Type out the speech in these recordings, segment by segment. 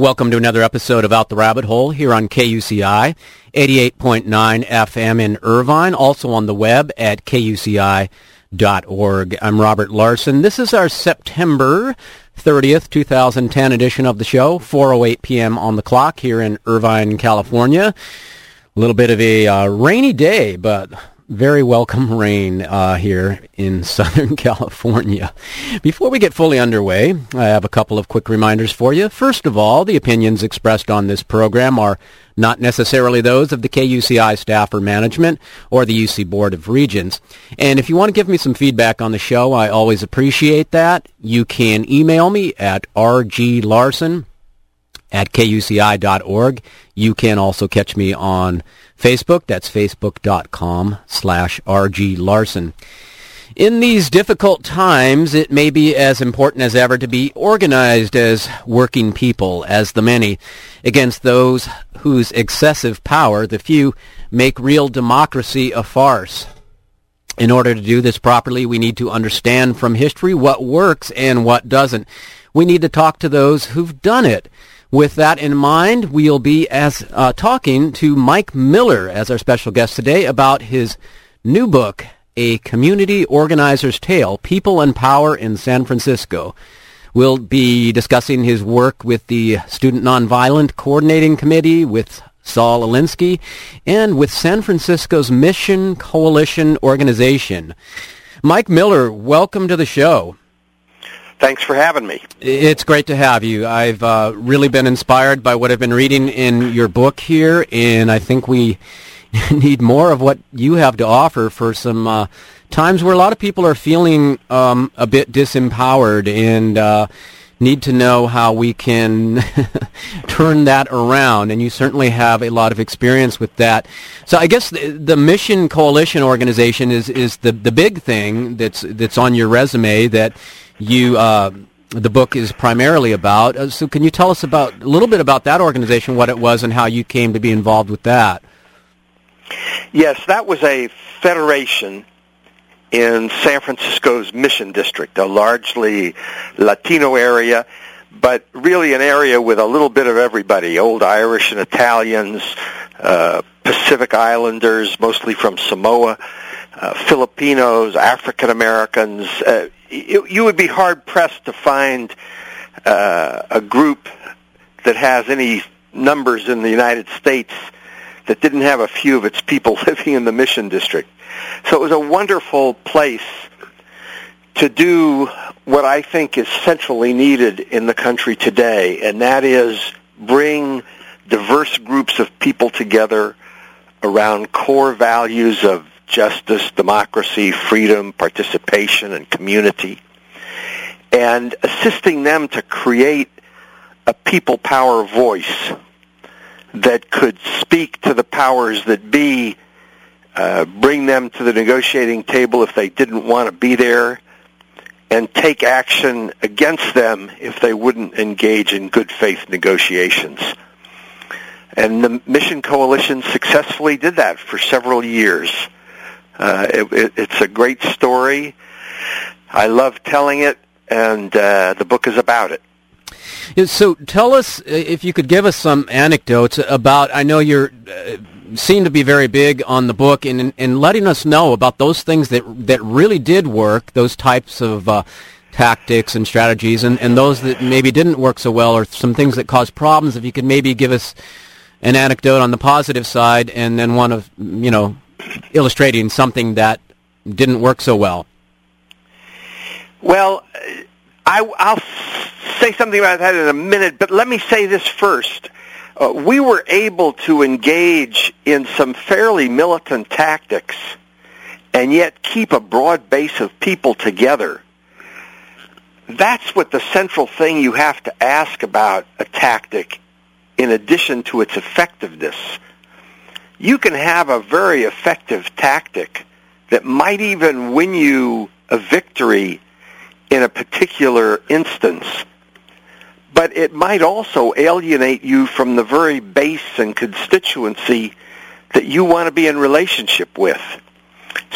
Welcome to another episode of Out the Rabbit Hole here on KUCI, 88.9 FM in Irvine, also on the web at kuci.org. I'm Robert Larson. This is our September 30th, 2010 edition of the show, 4.08 p.m. on the clock here in Irvine, California. A little bit of a uh, rainy day, but very welcome rain uh, here in Southern California. Before we get fully underway, I have a couple of quick reminders for you. First of all, the opinions expressed on this program are not necessarily those of the KUCI staff or management or the UC Board of Regents. And if you want to give me some feedback on the show, I always appreciate that. You can email me at rglarson at kuci.org. You can also catch me on Facebook. That's facebook.com slash rglarson. In these difficult times, it may be as important as ever to be organized as working people, as the many, against those whose excessive power, the few, make real democracy a farce. In order to do this properly, we need to understand from history what works and what doesn't. We need to talk to those who've done it. With that in mind, we'll be as uh, talking to Mike Miller as our special guest today about his new book, A Community Organizer's Tale, People and Power in San Francisco. We'll be discussing his work with the Student Nonviolent Coordinating Committee, with Saul Alinsky, and with San Francisco's Mission Coalition Organization. Mike Miller, welcome to the show. Thanks for having me. It's great to have you. I've uh, really been inspired by what I've been reading in your book here, and I think we need more of what you have to offer for some uh, times where a lot of people are feeling um, a bit disempowered and uh, need to know how we can turn that around. And you certainly have a lot of experience with that. So I guess the, the Mission Coalition organization is, is the, the big thing that's that's on your resume that you uh, the book is primarily about. Uh, so can you tell us about a little bit about that organization, what it was, and how you came to be involved with that? Yes, that was a federation in San Francisco's Mission District, a largely Latino area, but really an area with a little bit of everybody, old Irish and Italians, uh, Pacific Islanders, mostly from Samoa, uh, Filipinos, African Americans, uh, you, you would be hard pressed to find uh, a group that has any numbers in the United States that didn't have a few of its people living in the Mission District. So it was a wonderful place to do what I think is centrally needed in the country today, and that is bring diverse groups of people together around core values of justice, democracy, freedom, participation, and community, and assisting them to create a people power voice that could speak to the powers that be, uh, bring them to the negotiating table if they didn't want to be there, and take action against them if they wouldn't engage in good faith negotiations. And the Mission Coalition successfully did that for several years. Uh, it, it, it's a great story. I love telling it, and uh, the book is about it. So tell us uh, if you could give us some anecdotes about. I know you're uh, seem to be very big on the book and in letting us know about those things that that really did work, those types of uh, tactics and strategies, and, and those that maybe didn't work so well, or some things that caused problems. If you could maybe give us an anecdote on the positive side, and then one of you know illustrating something that didn't work so well? Well, I, will say something about that in a minute, but let me say this first. Uh, we were able to engage in some fairly militant tactics and yet keep a broad base of people together. That's what the central thing you have to ask about a tactic in addition to its effectiveness you can have a very effective tactic that might even win you a victory in a particular instance, but it might also alienate you from the very base and constituency that you want to be in relationship with.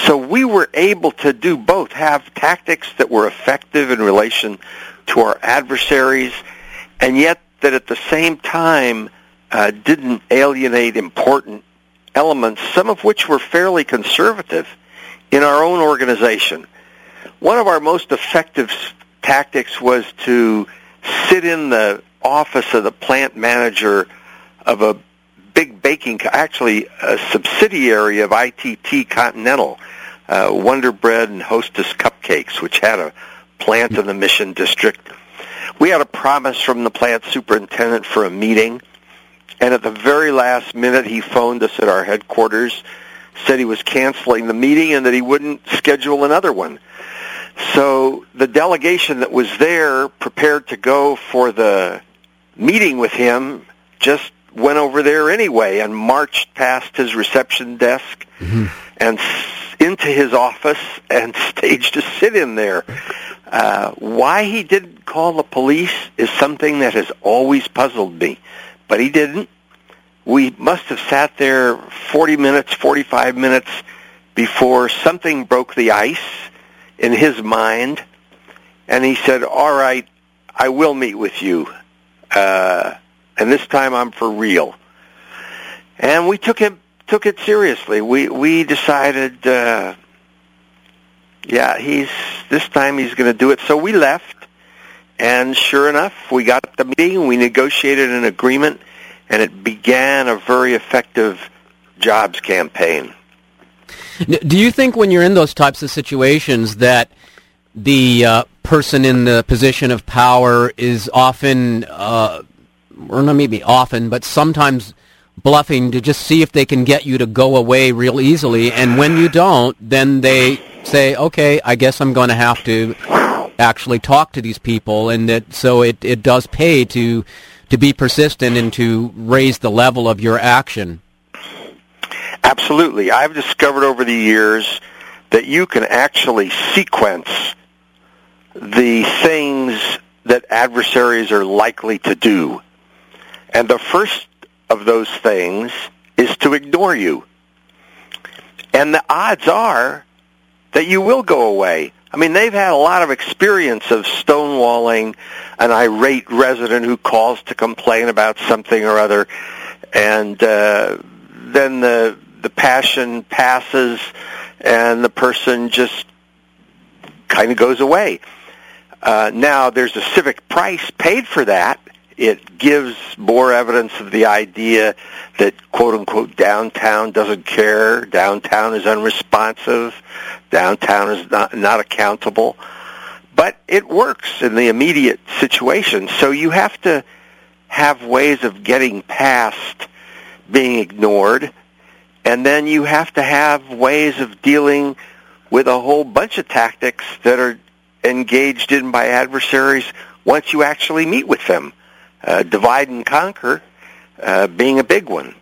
So we were able to do both, have tactics that were effective in relation to our adversaries, and yet that at the same time uh, didn't alienate important elements, some of which were fairly conservative in our own organization. One of our most effective tactics was to sit in the office of the plant manager of a big baking, actually a subsidiary of ITT Continental, uh, Wonder Bread and Hostess Cupcakes, which had a plant in the Mission District. We had a promise from the plant superintendent for a meeting, and at the very last minute he phoned us at our headquarters, said he was canceling the meeting and that he wouldn't schedule another one. So the delegation that was there prepared to go for the meeting with him just went over there anyway and marched past his reception desk mm-hmm. and into his office and staged a sit-in there. Uh, why he didn't call the police is something that has always puzzled me, but he didn't. We must have sat there 40 minutes, 45 minutes before something broke the ice in his mind, and he said, "All right, I will meet with you." Uh, and this time I'm for real. And we took it took it seriously. We we decided, uh, yeah, he's this time he's going to do it. So we left, and sure enough, we got the meeting. We negotiated an agreement, and it began a very effective jobs campaign. Do you think when you're in those types of situations that the uh, person in the position of power is often uh, or not maybe often, but sometimes bluffing to just see if they can get you to go away real easily. And when you don't, then they say, okay, I guess I'm going to have to actually talk to these people. And that, so it, it does pay to, to be persistent and to raise the level of your action. Absolutely. I've discovered over the years that you can actually sequence the things that adversaries are likely to do. And the first of those things is to ignore you. And the odds are that you will go away. I mean, they've had a lot of experience of stonewalling an irate resident who calls to complain about something or other, and uh, then the the passion passes, and the person just kind of goes away. Uh, now, there's a civic price paid for that, it gives more evidence of the idea that quote unquote downtown doesn't care, downtown is unresponsive, downtown is not, not accountable. But it works in the immediate situation. So you have to have ways of getting past being ignored, and then you have to have ways of dealing with a whole bunch of tactics that are engaged in by adversaries once you actually meet with them uh, divide and conquer uh, being a big one.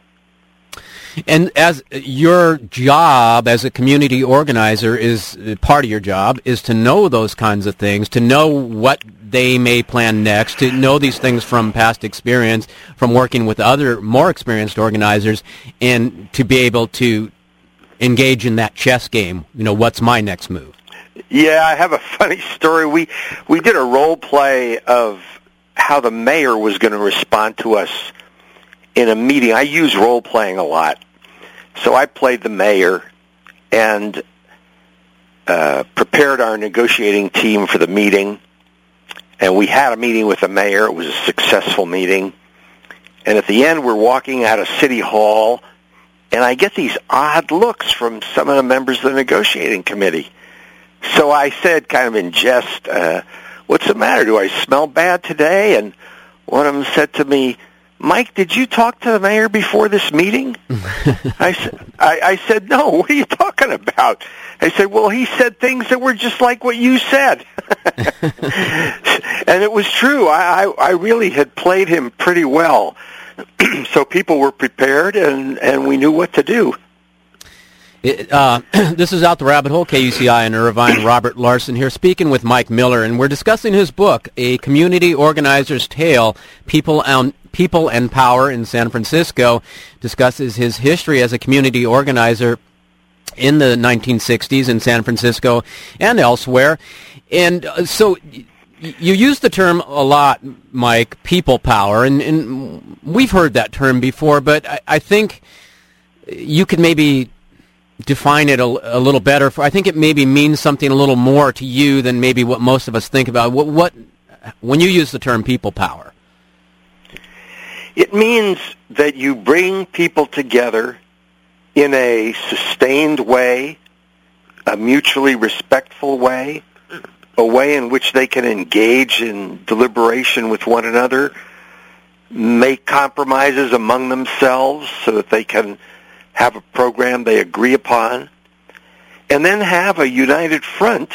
And as your job as a community organizer is part of your job is to know those kinds of things, to know what they may plan next, to know these things from past experience, from working with other more experienced organizers, and to be able to engage in that chess game. You know, what's my next move? Yeah, I have a funny story. We we did a role play of how the mayor was going to respond to us in a meeting. I use role playing a lot, so I played the mayor and uh, prepared our negotiating team for the meeting. And we had a meeting with the mayor. It was a successful meeting. And at the end, we're walking out of City Hall, and I get these odd looks from some of the members of the negotiating committee. So I said, kind of in jest, uh, what's the matter? Do I smell bad today? And one of them said to me, Mike, did you talk to the mayor before this meeting? I, said, I, I said, no, what are you talking about? I said, well, he said things that were just like what you said. and it was true. I, I, I really had played him pretty well. so people were prepared and, and we knew what to do. It, uh, this is Out the Rabbit Hole, KUCI in Irvine. Robert Larson here speaking with Mike Miller, and we're discussing his book, A Community Organizer's Tale, People and, People and Power in San Francisco, discusses his history as a community organizer in the 1960s in San Francisco and elsewhere. And uh, so you use the term a lot, Mike, people power, and, and we've heard that term before, but I, I think you could maybe define it a, a, little better. For, I think it maybe means something a little more to you than maybe what most of us think about. What, what when you use the term people power? It means that you bring people together in a sustained way, a mutually respectful way, a way in which they can engage in deliberation with one another, make compromises among themselves so that they can have a program they agree upon, and then have a united front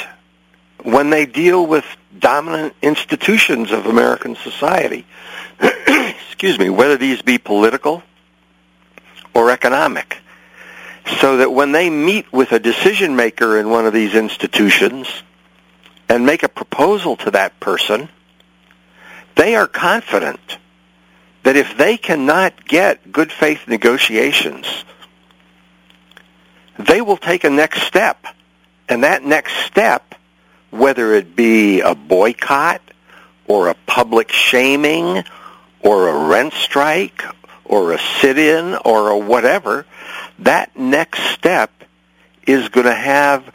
when they deal with dominant institutions of American society. Excuse me, whether these be political or economic. So that when they meet with a decision maker in one of these institutions, and make a proposal to that person, they are confident that if they cannot get good faith negotiations, they will take a next step. And that next step, whether it be a boycott or a public shaming or a rent strike or a sit-in or a whatever, that next step is going to have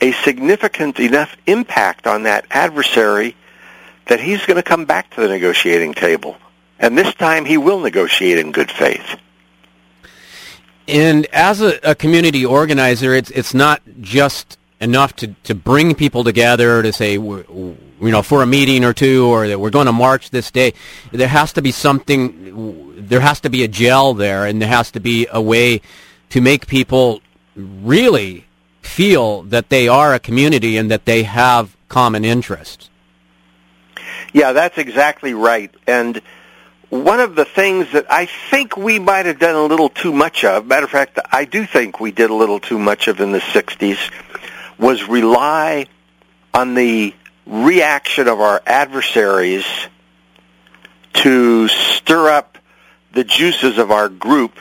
a significant enough impact on that adversary that he's going to come back to the negotiating table. And this time he will negotiate in good faith. And as a, a community organizer, it's it's not just enough to, to bring people together to say, you know, for a meeting or two, or that we're going to march this day. There has to be something. There has to be a gel there, and there has to be a way to make people really feel that they are a community and that they have common interests. Yeah, that's exactly right. And one of the things that I think we might have done a little too much of, matter of fact, I do think we did a little too much of in the 60s, was rely on the reaction of our adversaries to stir up the juices of our group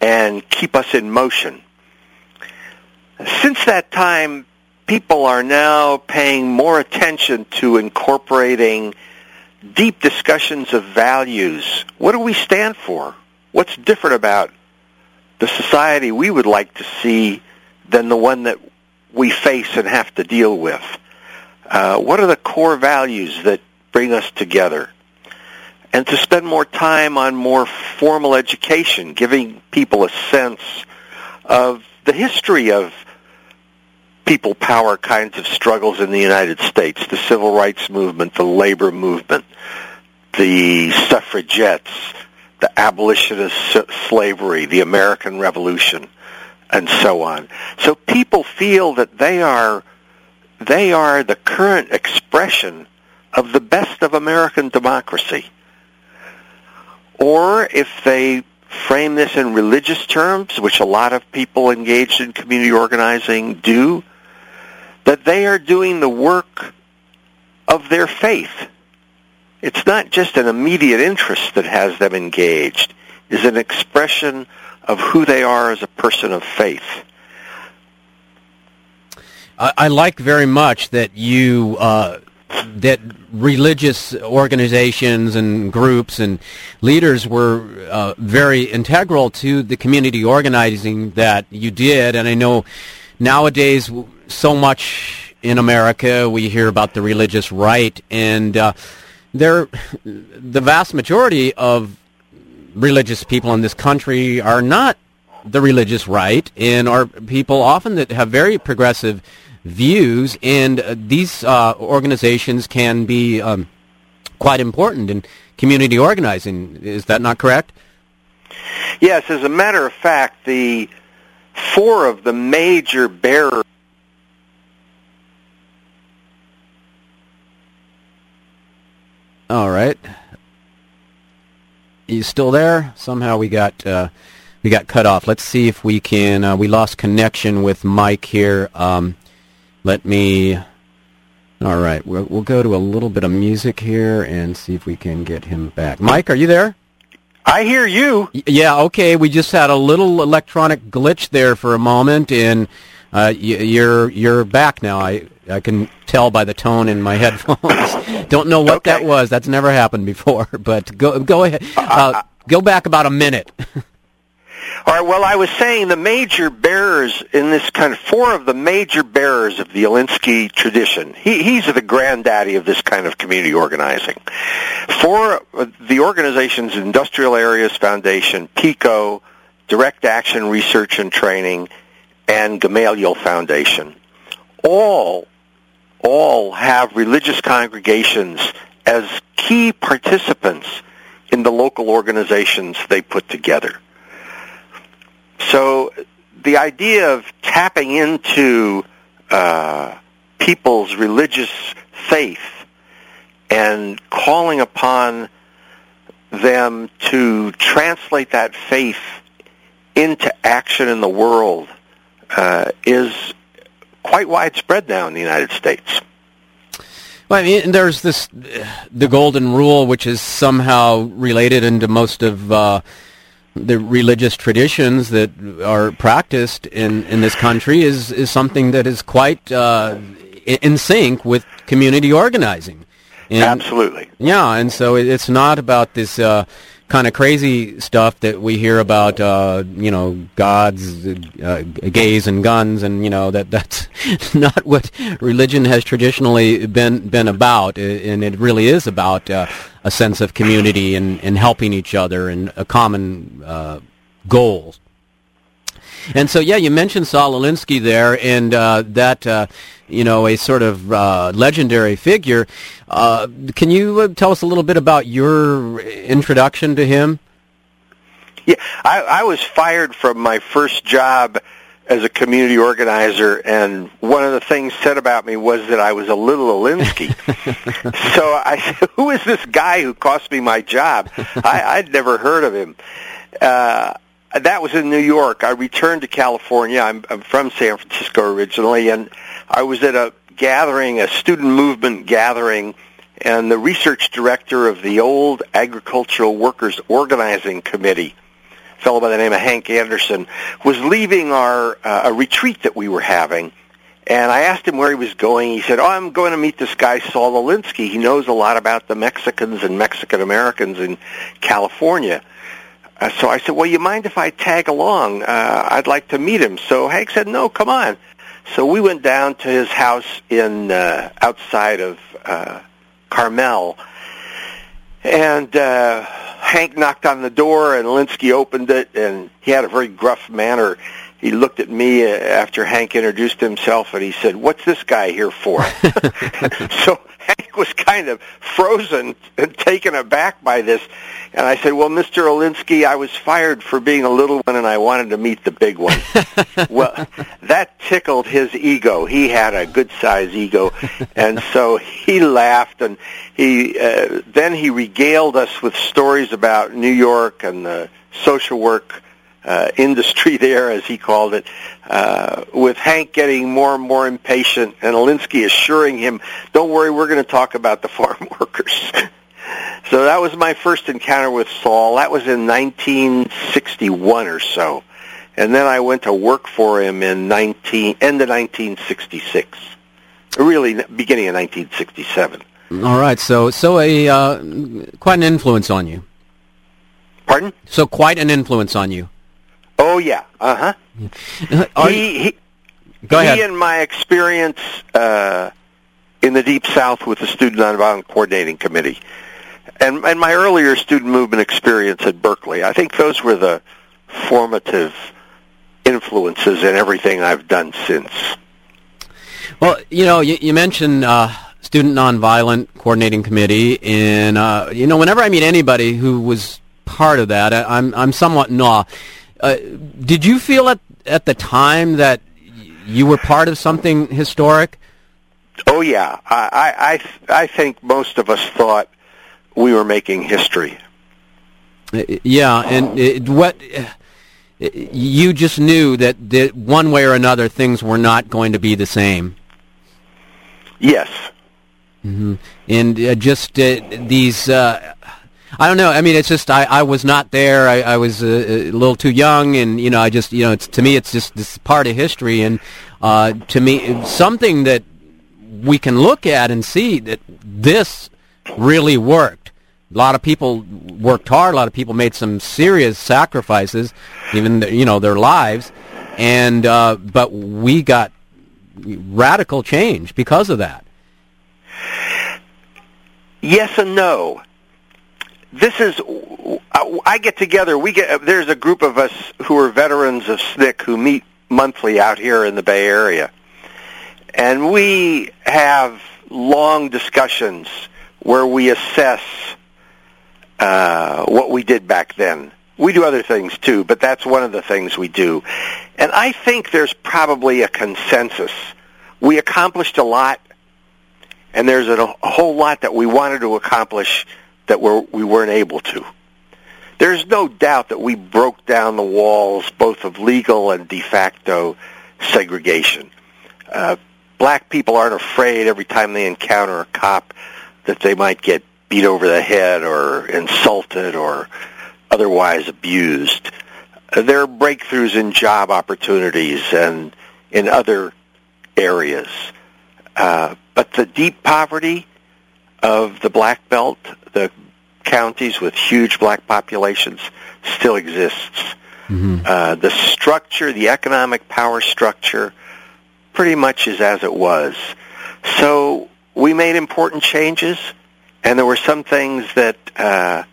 and keep us in motion. Since that time, people are now paying more attention to incorporating deep discussions of values. What do we stand for? What's different about the society we would like to see than the one that we face and have to deal with? Uh, what are the core values that bring us together? And to spend more time on more formal education, giving people a sense of the history of people power kinds of struggles in the United States, the civil rights movement, the labor movement, the suffragettes, the abolitionist slavery, the American Revolution, and so on. So people feel that they are they are the current expression of the best of American democracy. Or if they frame this in religious terms, which a lot of people engaged in community organizing do, that they are doing the work of their faith. It's not just an immediate interest that has them engaged. It's an expression of who they are as a person of faith. I, like very much that you uh, that religious organizations and groups and leaders were uh, very integral to the community organizing that you did. And I know nowadays so much in America we hear about the religious right, and uh, there, the vast majority of religious people in this country are not the religious right and are people often that have very progressive views, and uh, these uh, organizations can be um, quite important in community organizing. Is that not correct? Yes, as a matter of fact, the four of the major bearers All right. You still there? Somehow we got uh, we got cut off. Let's see if we can. Uh, we lost connection with Mike here. Um, let me. All right, we'll, we'll go to a little bit of music here and see if we can get him back. Mike, are you there? I hear you. Yeah. Okay. We just had a little electronic glitch there for a moment, and uh, you're you're back now. I I can tell by the tone in my headphones. Don't know what Okay. that was. That's never happened before. But go go ahead. Uh, go back about a minute. All right. Well, I was saying the major bearers in this kind of four of the major bearers of the Alinsky tradition. He, he's the granddaddy of this kind of community organizing. Four uh, the organization's Industrial Areas Foundation, PICO, Direct Action Research and Training, and Gamaliel Foundation. All all have religious congregations as key participants in the local organizations they put together. So the idea of tapping into uh, people's religious faith and calling upon them to translate that faith into action in the world uh, is quite widespread now in the United States. Well, I mean, there's this, the golden rule, which is somehow related into most of uh, the religious traditions that are practiced in, in this country, is, is something that is quite uh, in sync with community organizing. And, Absolutely. Yeah, and so it's not about this uh, kind of crazy stuff that we hear about, uh, you know, gods, uh, gays, and guns, and you know that that's not what religion has traditionally been been about, and it really is about uh, a sense of community and, and helping each other and a common uh, goal. And so, yeah, you mentioned Saul Alinsky there, and uh, that, uh, you know, a sort of uh, legendary figure. Uh, can you uh, tell us a little bit about your introduction to him? Yeah, I, I was fired from my first job as a community organizer, and one of the things said about me was that I was a little Alinsky. so I said, "Who is this guy who cost me my job?" I, I'd never heard of him. Uh, that was in New York. I returned to California. I'm, I'm from San Francisco originally, and I was at a gathering, a student movement gathering, and the research director of the old Agricultural Workers Organizing Committee, a fellow by the name of Hank Anderson, was leaving our uh, a retreat that we were having. And I asked him where he was going. He said, "Oh, I'm going to meet this guy Saul Alinsky. He knows a lot about the Mexicans and Mexican Americans in California." Uh, so I said, "Well, you mind if I tag along? Uh, I'd like to meet him." So Hank said, "No, come on." So we went down to his house in uh, outside of uh, Carmel, and uh, Hank knocked on the door, and Alinsky opened it, and he had a very gruff manner. He looked at me uh, after Hank introduced himself, and he said, "What's this guy here for?" so Hank was kind of frozen and taken aback by this, and I said, "Well, Mr. Alinsky, I was fired for being a little one, and I wanted to meet the big one." well, that tickled his ego. He had a good size ego, and so he laughed, and he uh, then he regaled us with stories about New York and the social work uh, industry there, as he called it, uh, with Hank getting more and more impatient, and Alinsky assuring him, "Don't worry, we're going to talk about the farm workers." so that was my first encounter with Saul. That was in 1961 or so, and then I went to work for him in 19 end of 1966, really beginning of 1967. All right, so so a uh, quite an influence on you. Pardon? So quite an influence on you. Oh yeah, uh huh. Are he, he Go he ahead. and my experience uh, in the Deep South with the Student Nonviolent Coordinating Committee, and, and my earlier student movement experience at Berkeley, I think those were the formative influences in everything I've done since. Well, you know, you, you mentioned uh, Student Nonviolent Coordinating Committee, and uh, you know, whenever I meet anybody who was part of that, I, I'm I'm somewhat in awe. Uh, did you feel at at the time that you were part of something historic? Oh yeah, I, I, I, I think most of us thought we were making history. Uh, Yeah, and it, what uh, you just knew that, that one way or another things were not going to be the same. Yes, and uh, just uh, these. Uh, I don't know. I mean, it's just I, I was not there. I, I was a, a little too young, and you know, I just you know, it's to me, it's just this part of history, and uh, to me, something that we can look at and see that this really worked. A lot of people worked hard. A lot of people made some serious sacrifices, even you know their lives, and uh, but we got radical change because of that. Yes and no. This is I get together. We get there's a group of us who are veterans of SNCC who meet monthly out here in the Bay Area, and we have long discussions where we assess uh, what we did back then. We do other things too, but that's one of the things we do. And I think there's probably a consensus. We accomplished a lot, and there's a, a whole lot that we wanted to accomplish that we're, we weren't able to. There's no doubt that we broke down the walls both of legal and de facto segregation. Uh, black people aren't afraid every time they encounter a cop that they might get beat over the head or insulted or otherwise abused. Uh, there are breakthroughs in job opportunities and in other areas. Uh, but the deep poverty of the Black Belt, the counties with huge black populations, still exists. Mm-hmm. Uh, the structure, the economic power structure, pretty much is as it was. So we made important changes, and there were some things that uh,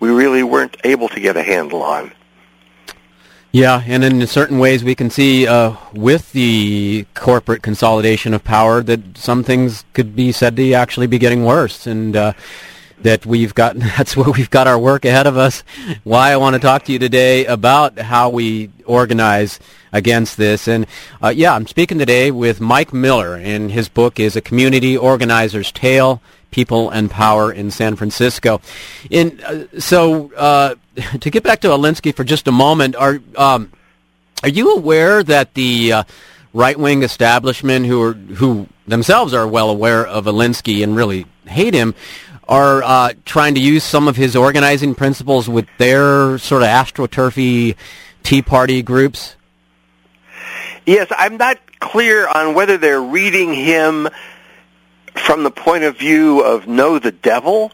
we really weren't able to get a handle on. Yeah, and in certain ways we can see uh, with the corporate consolidation of power that some things could be said to actually be getting worse, and uh, that we've got that's where we've got our work ahead of us. Why I want to talk to you today about how we organize against this, and uh, yeah, I'm speaking today with Mike Miller, and his book is A Community Organizer's Tale people and power in San Francisco. In uh, so uh, to get back to Alinsky for just a moment, are um, are you aware that the uh, right wing establishment, who are who themselves are well aware of Alinsky and really hate him, are uh, trying to use some of his organizing principles with their sort of astroturfy Tea Party groups? Yes, I'm not clear on whether they're reading him from the point of view of know the devil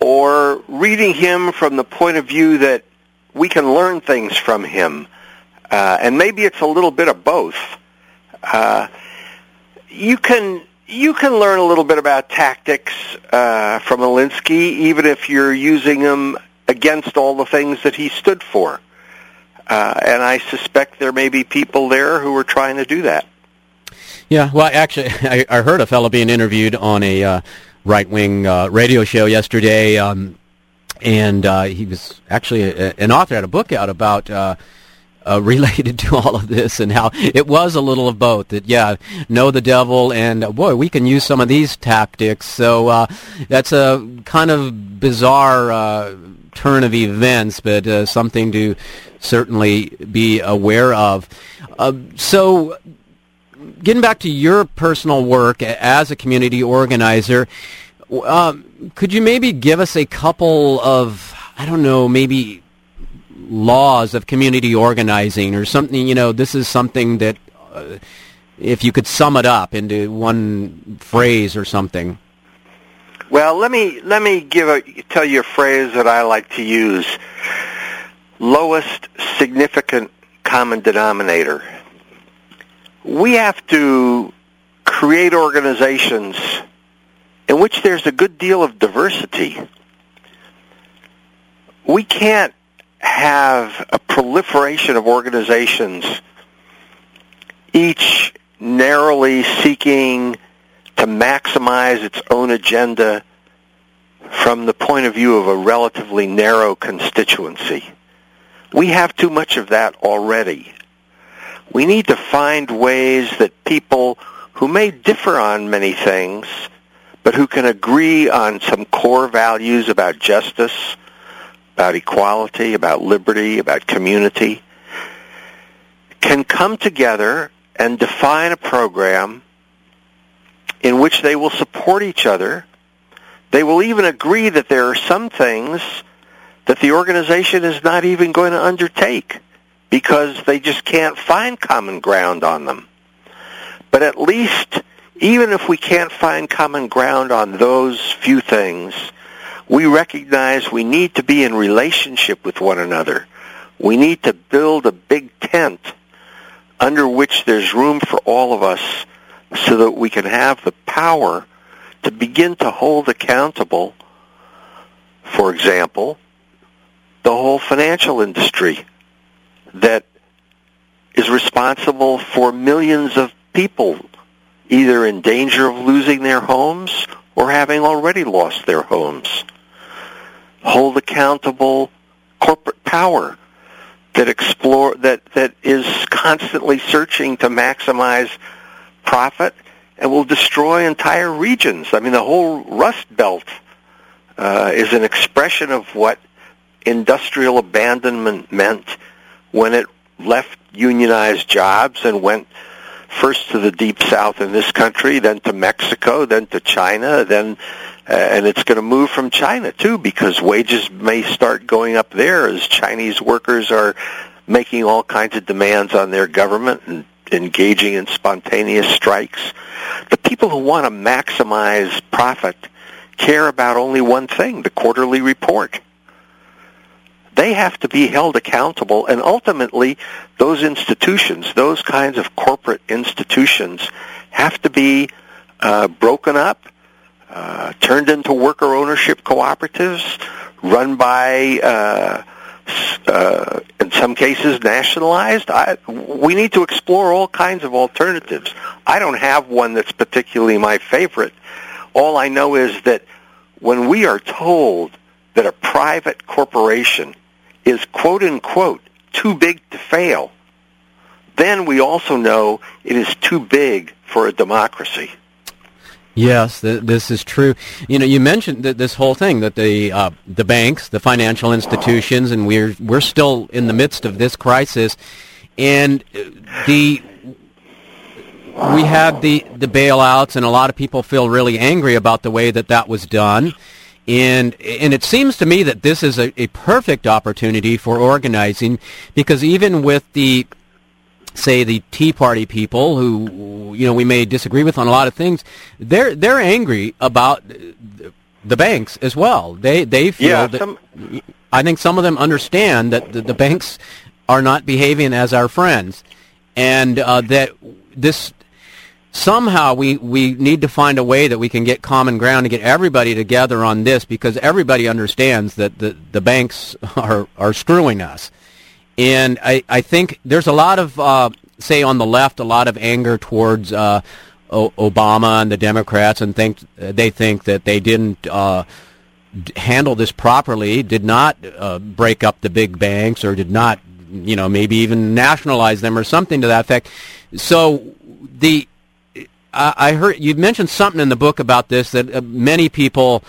or reading him from the point of view that we can learn things from him. Uh, and maybe it's a little bit of both. Uh, you can you can learn a little bit about tactics uh, from Alinsky, even if you're using them against all the things that he stood for. Uh, and I suspect there may be people there who are trying to do that. Yeah, well, actually, I, I heard a fellow being interviewed on a uh, right-wing uh, radio show yesterday, um, and uh, he was actually a, an author, had a book out about uh, related to all of this and how it was a little of both. That yeah, know the devil, and uh, boy, we can use some of these tactics. So uh, that's a kind of bizarre uh, turn of events, but uh, something to certainly be aware of. Uh, so getting back to your personal work as a community organizer, um, could you maybe give us a couple of, I don't know, maybe laws of community organizing or something? You know, this is something that, uh, if you could sum it up into one phrase or something. Well, let me let me give a, tell you a phrase that I like to use. Lowest significant common denominator we have to create organizations in which there's a good deal of diversity. We can't have a proliferation of organizations, each narrowly seeking to maximize its own agenda from the point of view of a relatively narrow constituency. We have too much of that already we need to find ways that people who may differ on many things, but who can agree on some core values about justice, about equality, about liberty, about community, can come together and define a program in which they will support each other They will even agree that there are some things that the organization is not even going to undertake because they just can't find common ground on them. But at least, even if we can't find common ground on those few things, we recognize we need to be in relationship with one another. We need to build a big tent under which there's room for all of us so that we can have the power to begin to hold accountable, for example, the whole financial industry that is responsible for millions of people either in danger of losing their homes or having already lost their homes. Hold accountable corporate power that explore that that is constantly searching to maximize profit and will destroy entire regions. I mean, the whole Rust Belt uh, is an expression of what industrial abandonment meant when it left unionized jobs and went first to the deep south in this country, then to Mexico, then to China, then uh, and it's going to move from China too because wages may start going up there as Chinese workers are making all kinds of demands on their government and engaging in spontaneous strikes. The people who want to maximize profit care about only one thing, the quarterly report they have to be held accountable and ultimately those institutions, those kinds of corporate institutions have to be uh, broken up, uh, turned into worker ownership cooperatives, run by, uh, uh, in some cases, nationalized. I, we need to explore all kinds of alternatives. I don't have one that's particularly my favorite. All I know is that when we are told that a private corporation is quote unquote too big to fail, then we also know it is too big for a democracy. Yes, th- this is true. You know, you mentioned this whole thing that the uh, the banks, the financial institutions, and we're we're still in the midst of this crisis, and the we had the the bailouts, and a lot of people feel really angry about the way that that was done. And and it seems to me that this is a, a perfect opportunity for organizing because even with the say the Tea Party people who you know we may disagree with on a lot of things, they're they're angry about the banks as well. They they feel yeah, that some... I think some of them understand that the, the banks are not behaving as our friends, and uh, that this somehow we, we need to find a way that we can get common ground to get everybody together on this because everybody understands that the, the banks are, are screwing us. And I, I think there's a lot of, uh, say on the left, a lot of anger towards uh, o- Obama and the Democrats and think they think that they didn't uh, handle this properly, did not uh, break up the big banks or did not, you know, maybe even nationalize them or something to that effect. So the I heard you mentioned something in the book about this that uh, many people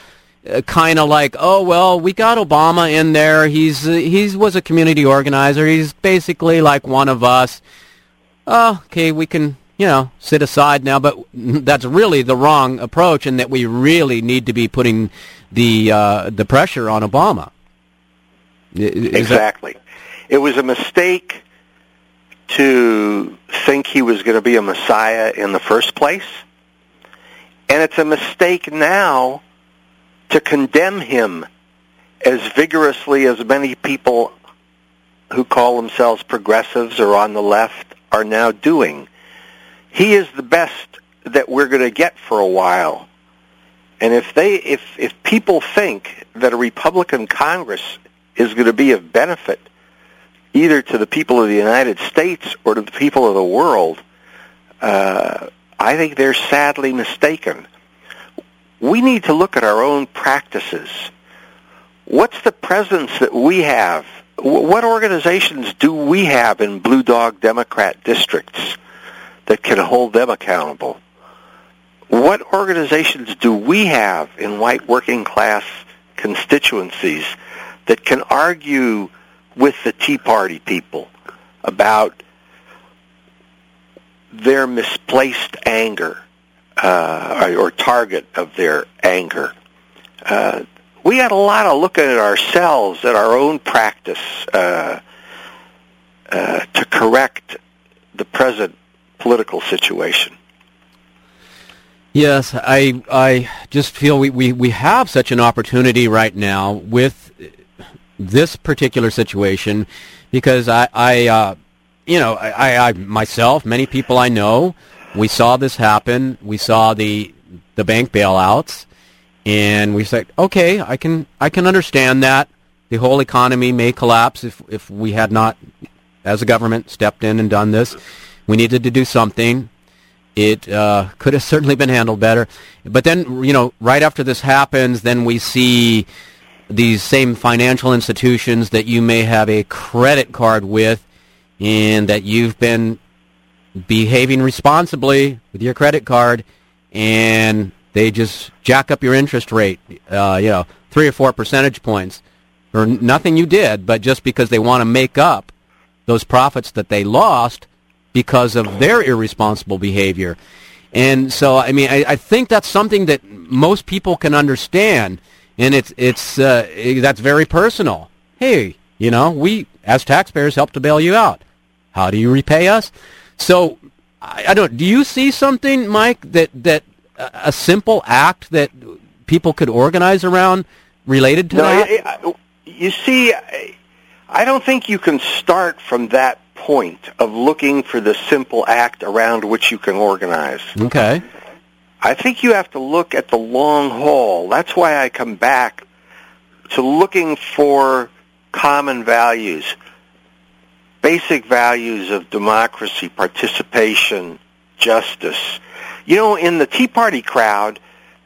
uh, kind of like, oh well, we got Obama in there. He's uh, he was a community organizer. He's basically like one of us. Oh, okay, we can you know sit aside now, but that's really the wrong approach, and that we really need to be putting the uh, the pressure on Obama. Is exactly, that... it was a mistake to think he was going to be a Messiah in the first place. And it's a mistake now to condemn him as vigorously as many people who call themselves progressives or on the left are now doing. He is the best that we're going to get for a while. And if they if if people think that a Republican Congress is going to be of benefit either to the people of the United States or to the people of the world, uh, I think they're sadly mistaken. We need to look at our own practices. What's the presence that we have? What organizations do we have in blue dog Democrat districts that can hold them accountable? What organizations do we have in white working class constituencies that can argue with the Tea Party people about their misplaced anger uh, or, target of their anger. uh, we had a lot of looking at ourselves, at our own practice, uh, uh, to correct the present political situation. Yes, I I just feel we, we, we have such an opportunity right now with this particular situation because I, I uh, you know, I, I myself, many people I know, we saw this happen. We saw the the bank bailouts, and we said, okay, I can I can understand that the whole economy may collapse if if we had not, as a government, stepped in and done this. We needed to do something. It uh, could have certainly been handled better. But then, you know, right after this happens, then we see these same financial institutions that you may have a credit card with and that you've been behaving responsibly with your credit card and they just jack up your interest rate, uh, you know, three or four percentage points or nothing you did, but just because they want to make up those profits that they lost because of their irresponsible behavior. And so, I mean, I, I think that's something that most people can understand, and it's it's uh, that's very personal. Hey, you know, we as taxpayers help to bail you out. How do you repay us? So, I, I don't. Do you see something, Mike, that that uh, a simple act that people could organize around related to no, that? you see, I don't think you can start from that point of looking for the simple act around which you can organize. Okay. I think you have to look at the long haul. That's why I come back to looking for common values, basic values of democracy, participation, justice. You know, in the Tea Party crowd,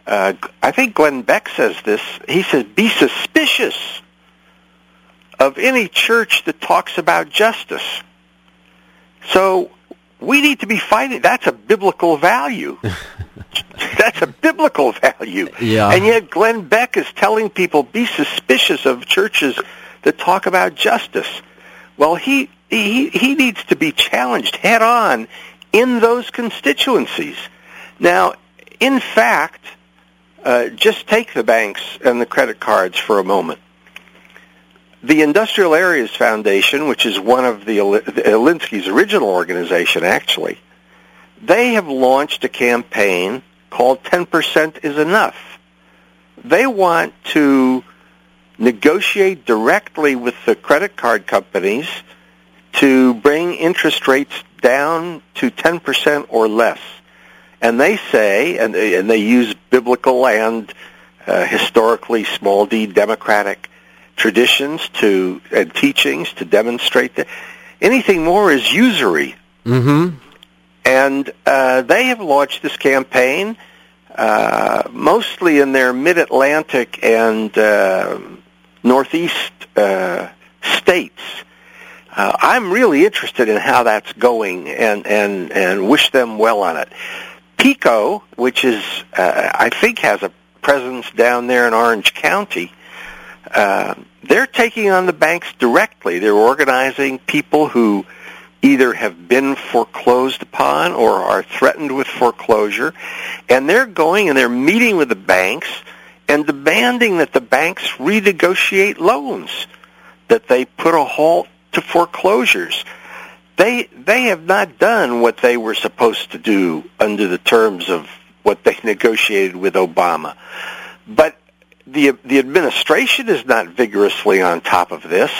uh, I think Glenn Beck says this. He says, be suspicious of any church that talks about justice. So we need to be fighting. That's a biblical value. That's a biblical value. Yeah. And yet Glenn Beck is telling people be suspicious of churches that talk about justice. Well, he he he needs to be challenged head on in those constituencies. Now, in fact, uh, just take the banks and the credit cards for a moment. The Industrial Areas Foundation, which is one of the Alinsky's original organization, actually, they have launched a campaign called 10% is Enough. They want to negotiate directly with the credit card companies to bring interest rates down to 10% or less. And they say, and, they, and they use biblical and uh, historically small d democratic traditions to and teachings to demonstrate that anything more is usury. Mm-hmm. And uh, they have launched this campaign uh, mostly in their mid-Atlantic and uh, northeast uh, states. Uh, I'm really interested in how that's going and, and, and wish them well on it. PICO, which is, uh, I think has a presence down there in Orange County, they're taking on the banks directly. They're organizing people who either have been foreclosed upon or are threatened with foreclosure, and they're going and they're meeting with the banks and demanding that the banks renegotiate loans, that they put a halt to foreclosures. They they have not done what they were supposed to do under the terms of what they negotiated with Obama. But the the administration is not vigorously on top of this.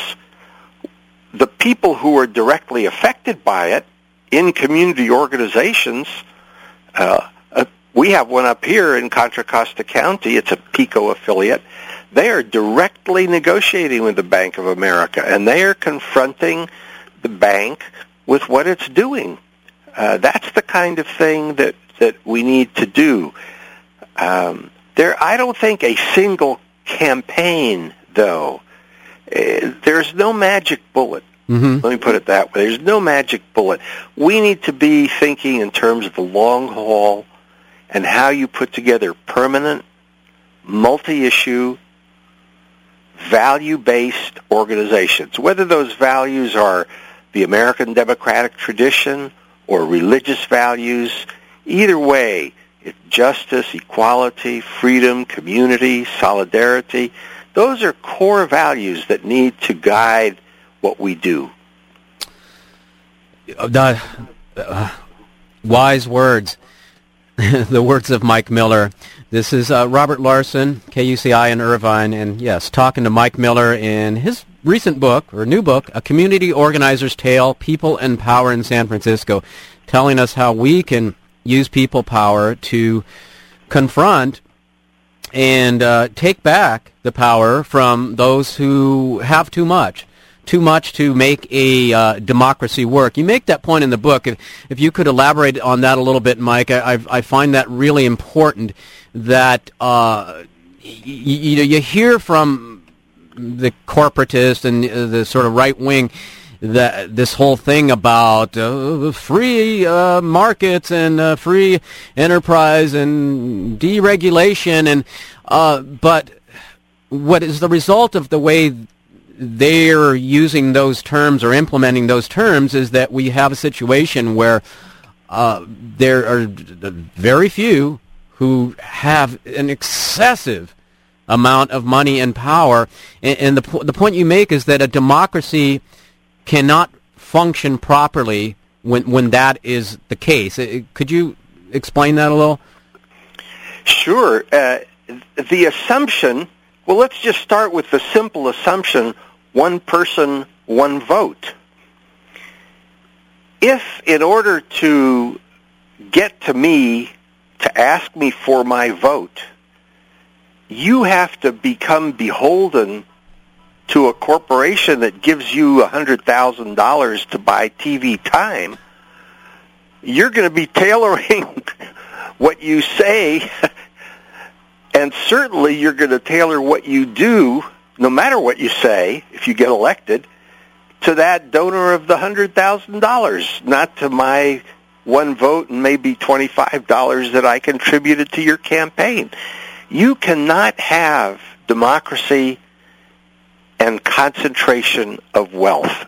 The people who are directly affected by it in community organizations, uh, uh, we have one up here in Contra Costa County. It's a PICO affiliate. They are directly negotiating with the Bank of America, and they are confronting the bank with what it's doing. Uh, that's the kind of thing that that we need to do. Um, there, I don't think a single campaign, though. Uh, there's no magic bullet. Mm-hmm. Let me put it that way. There's no magic bullet. We need to be thinking in terms of the long haul and how you put together permanent, multi-issue, value-based organizations. Whether those values are the American democratic tradition or religious values, either way, It's justice, equality, freedom, community, solidarity. Those are core values that need to guide what we do. Uh, uh, wise words. the words of Mike Miller. This is uh, Robert Larson, KUCI in Irvine, and yes, talking to Mike Miller in his recent book, or new book, A Community Organizer's Tale, People and Power in San Francisco, telling us how we can use people power to confront and uh, take back the power from those who have too much. Too much to make a uh, democracy work. You make that point in the book. If, if you could elaborate on that a little bit, Mike, I, I, I find that really important. That uh, you know you hear from the corporatist and uh, the sort of right wing that this whole thing about uh, free uh, markets and uh, free enterprise and deregulation and uh, but what is the result of the way they're using those terms or implementing those terms is that we have a situation where uh, there are very few who have an excessive amount of money and power and, and the, the point you make is that a democracy cannot function properly when when that is the case. Uh, could you explain that a little? Sure. Uh, the assumption. Well, let's just start with the simple assumption: one person, one vote. If, in order to get to me to ask me for my vote, you have to become beholden to a corporation that gives you a $100,000 to buy TV time, you're going to be tailoring what you say, and certainly you're going to tailor what you do, no matter what you say, if you get elected, to that donor of the $100,000, not to my one vote and maybe $25 that I contributed to your campaign. You cannot have democracy and concentration of wealth.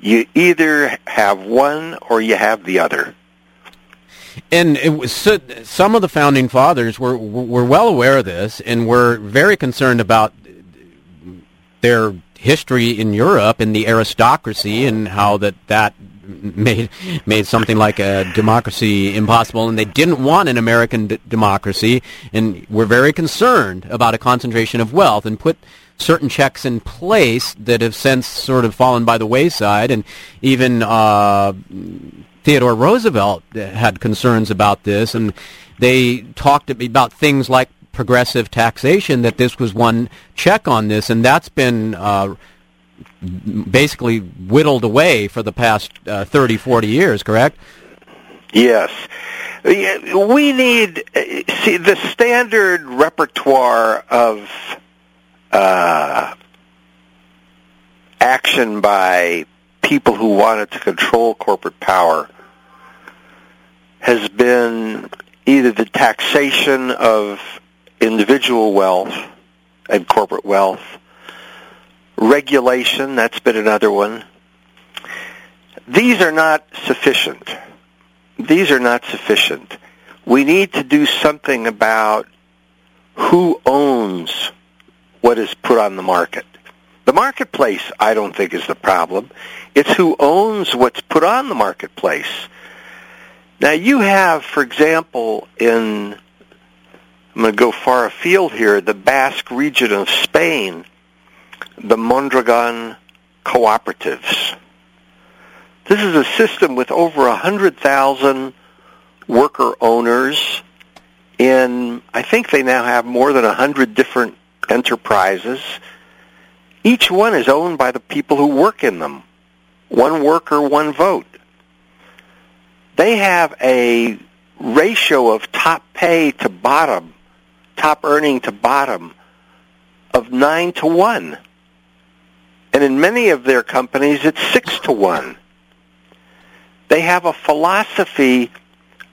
You either have one or you have the other. And it was some of the founding fathers were were well aware of this and were very concerned about their history in Europe and the aristocracy and how that that made made something like a democracy impossible, and they didn't want an American d- democracy, and were very concerned about a concentration of wealth, and put certain checks in place that have since sort of fallen by the wayside, and even uh, Theodore Roosevelt had concerns about this, and they talked about things like progressive taxation. That this was one check on this, and that's been uh, basically whittled away for the past uh, 30, 40 years. Correct? Yes. We need see the standard repertoire of uh, action by people who wanted to control corporate power has been either the taxation of individual wealth and corporate wealth, regulation, that's been another one. These are not sufficient. These are not sufficient. We need to do something about who owns what is put on the market. The marketplace, I don't think, is the problem. It's who owns what's put on the marketplace. Now you have, for example, in, I'm going to go far afield here, the Basque region of Spain, the Mondragon cooperatives. This is a system with over 100,000 worker owners in, I think they now have more than 100 different enterprises. Each one is owned by the people who work in them. One worker, one vote. They have a ratio of top pay to bottom, top earning to bottom, of 9 to 1. And in many of their companies, it's 6 to 1. They have a philosophy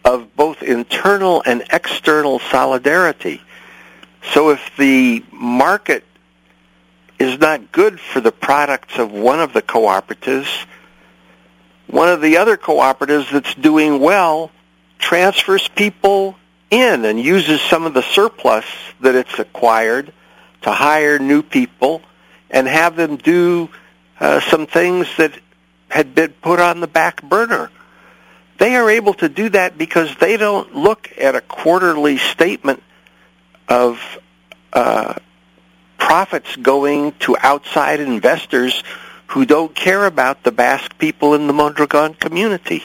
of both internal and external solidarity. So if the market is not good for the products of one of the cooperatives, one of the other cooperatives that's doing well transfers people in and uses some of the surplus that it's acquired to hire new people and have them do uh, some things that had been put on the back burner. They are able to do that because they don't look at a quarterly statement of uh, profits going to outside investors who don't care about the Basque people in the Mondragon community.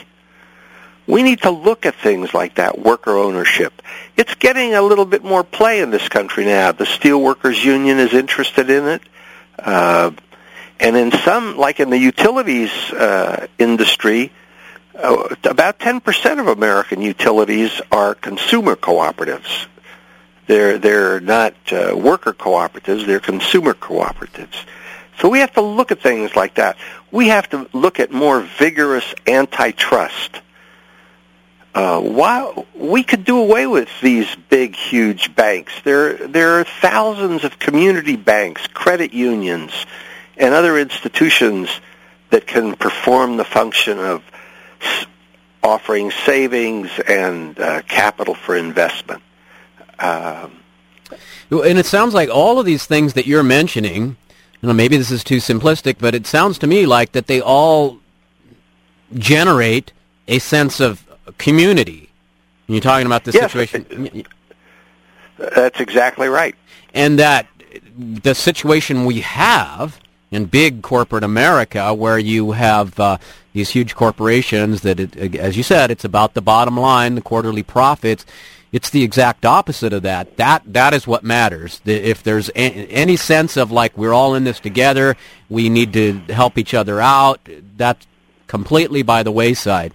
We need to look at things like that, worker ownership. It's getting a little bit more play in this country now. The Steelworkers Union is interested in it. Uh, and in some, like in the utilities uh, industry, uh, about 10% of American utilities are consumer cooperatives. They're they're not uh, worker cooperatives; they're consumer cooperatives. So we have to look at things like that. We have to look at more vigorous antitrust. Uh, we could do away with these big, huge banks. There there are thousands of community banks, credit unions, and other institutions that can perform the function of offering savings and uh, capital for investment. Um, and it sounds like all of these things that you're mentioning, you know, maybe this is too simplistic, but it sounds to me like that they all generate a sense of community. You're talking about this yes, situation. That's exactly right. And that the situation we have in big corporate America, where you have uh, these huge corporations that, it, as you said, it's about the bottom line, the quarterly profits. It's the exact opposite of that. That that is what matters. If there's any sense of like we're all in this together, we need to help each other out. That's completely by the wayside.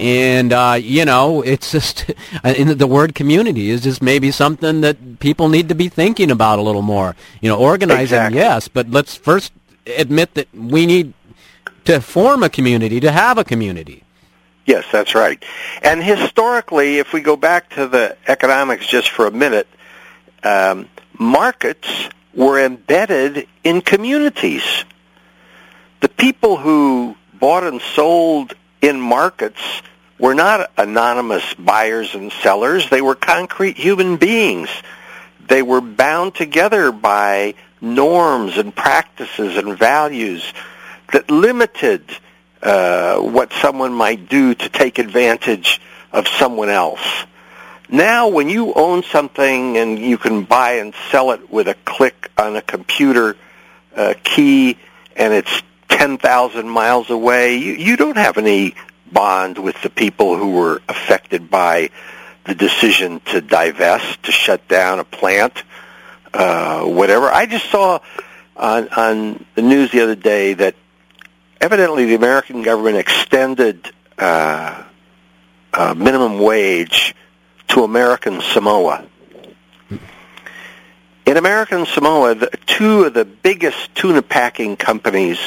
And uh, you know, it's just the word community is just maybe something that people need to be thinking about a little more. You know, organizing, exactly. yes, but let's first admit that we need to form a community, to have a community. Yes, that's right. And historically, if we go back to the economics just for a minute, um, markets were embedded in communities. The people who bought and sold in markets were not anonymous buyers and sellers. They were concrete human beings. They were bound together by norms and practices and values that limited uh, what someone might do to take advantage of someone else. Now, when you own something and you can buy and sell it with a click on a computer uh, key and it's 10,000 miles away, you, you don't have any bond with the people who were affected by the decision to divest, to shut down a plant, uh, whatever. I just saw on, on the news the other day that evidently the American government extended uh, uh, minimum wage to American Samoa. In American Samoa, the, two of the biggest tuna packing companies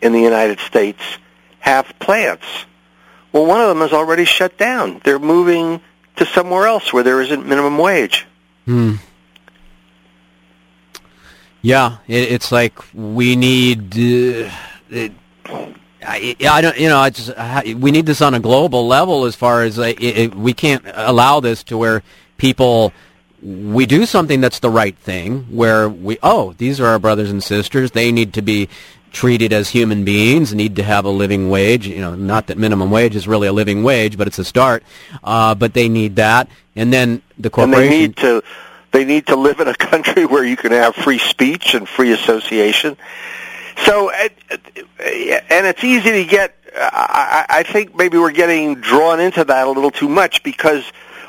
in the United States have plants. Well, one of them is already shut down. They're moving to somewhere else where there isn't minimum wage. Hmm. Yeah, it, it's like we need. Uh, it, I, I don't, you know, I just we need this on a global level as far as uh, it, we can't allow this to where people we do something that's the right thing where we oh these are our brothers and sisters. They need to be treated as human beings need to have a living wage. You know not that minimum wage is really a living wage but it's a start. Uh, but they need that. And then the corporation and they need to they need to live in a country where you can have free speech and free association so, and it's easy to get. I think maybe we're getting drawn into that a little too much because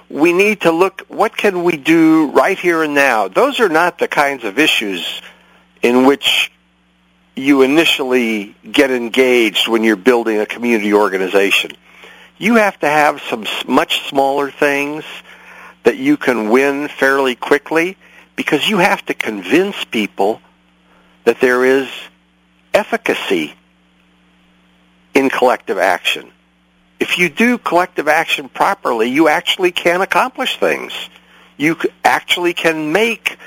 we need to look. What can we do right here and now? Those are not the kinds of issues in which you initially get engaged when you're building a community organization. You have to have some much smaller things that you can win fairly quickly because you have to convince people that there is efficacy in collective action. If you do collective action properly, you actually can accomplish things. You actually can make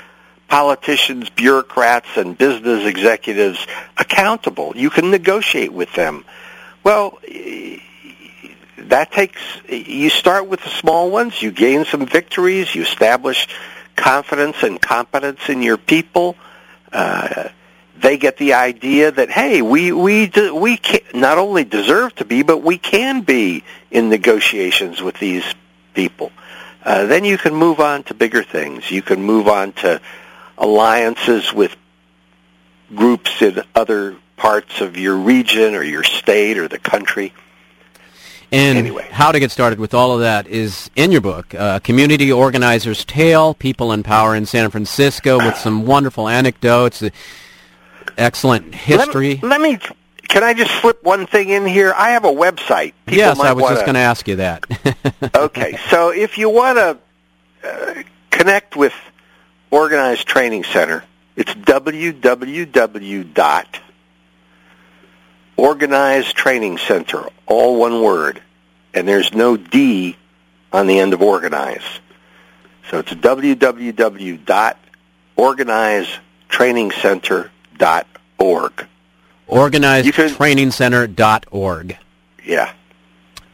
politicians, bureaucrats, and business executives accountable. You can negotiate with them. Well, that takes, you start with the small ones, you gain some victories, you establish confidence and competence in your people. Uh, they get the idea that hey, we we we can, not only deserve to be, but we can be in negotiations with these people. Uh, then you can move on to bigger things. You can move on to alliances with groups in other parts of your region or your state or the country. And anyway. how to get started with all of that is in your book, uh, Community Organizer's Tale, People in Power in San Francisco, with some wonderful anecdotes, excellent history. Let, let, me, can I just slip one thing in here? I have a website. People yes, I was wanna... just going to ask you that. okay, so if you want to uh, connect with Organized Training Center, it's www dot Organized Training Center, all one word, and there's no D on the end of organize. So it's www.organizetrainingcenter.org. Organizedtrainingcenter.org. Yeah.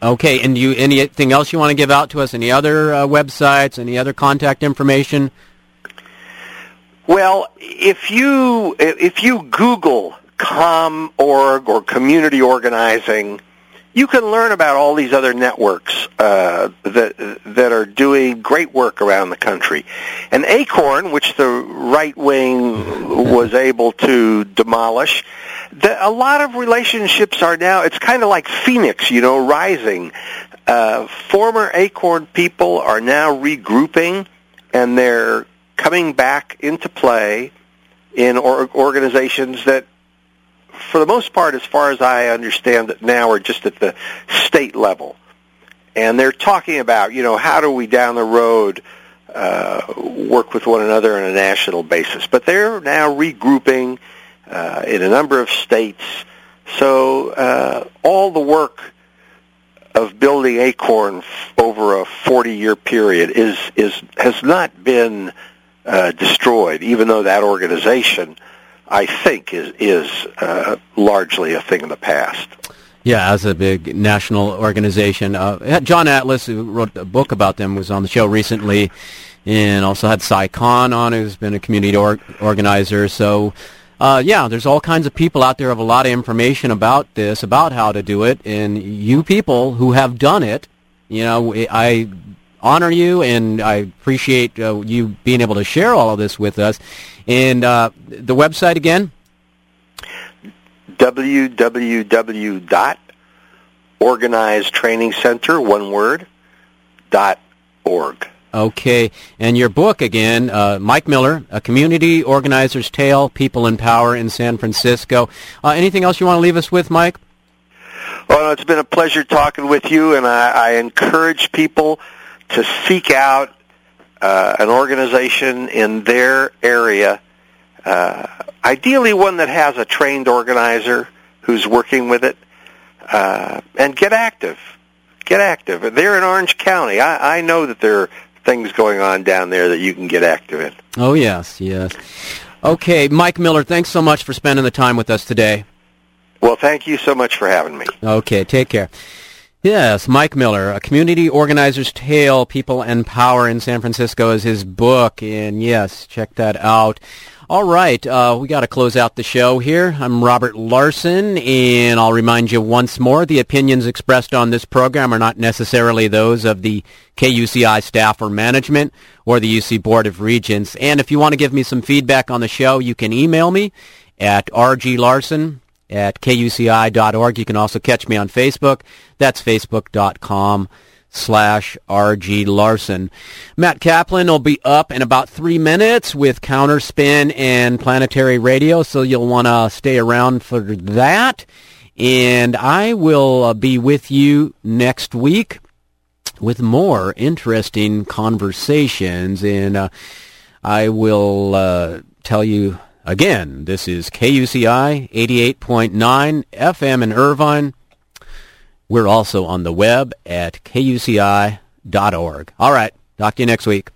Okay, and you anything else you want to give out to us? Any other uh, websites? Any other contact information? Well, if you if you Google ComOrg or community organizing, you can learn about all these other networks uh, that that are doing great work around the country. And Acorn, which the right wing was able to demolish, the, a lot of relationships are now. It's kind of like Phoenix, you know, rising. Uh, former Acorn people are now regrouping, and they're coming back into play in or- organizations that for the most part, as far as I understand it now, are just at the state level. And they're talking about, you know, how do we down the road uh, work with one another on a national basis. But they're now regrouping uh, in a number of states. So uh, all the work of building Acorn over a 40-year period is is has not been uh, destroyed, even though that organization I think is is uh, largely a thing of the past. Yeah, as a big national organization, uh, John Atlas, who wrote a book about them, was on the show recently, and also had Si Kahn on, who's been a community or- organizer. So, uh, yeah, there's all kinds of people out there have a lot of information about this, about how to do it, and you people who have done it, you know, I honor you and I appreciate uh, you being able to share all of this with us. And uh, the website again? www.organizedtrainingcenter, one word, dot org. Okay, and your book again, uh, Mike Miller, A Community Organizer's Tale, People in Power in San Francisco. Uh, anything else you want to leave us with, Mike? Well, it's been a pleasure talking with you, and I, I encourage people to seek out uh, an organization in their area, uh, ideally one that has a trained organizer who's working with it, uh, and get active. Get active. They're in Orange County. I, I know that there are things going on down there that you can get active in. Oh, yes, yes. Okay, Mike Miller, thanks so much for spending the time with us today. Well, thank you so much for having me. Okay, take care. Yes, Mike Miller, A Community Organizer's Tale, People and Power in San Francisco is his book. And yes, check that out. All right, uh, we got to close out the show here. I'm Robert Larson, and I'll remind you once more, the opinions expressed on this program are not necessarily those of the KUCI staff or management or the UC Board of Regents. And if you want to give me some feedback on the show, you can email me at rglarson at kuci.org. You can also catch me on Facebook. That's facebook.com slash RG Larson. Matt Kaplan will be up in about three minutes with Counterspin and Planetary Radio, so you'll want to stay around for that. And I will uh, be with you next week with more interesting conversations. And uh, I will uh, tell you Again, this is KUCI 88.9 FM in Irvine. We're also on the web at kuci.org. All right, talk to you next week.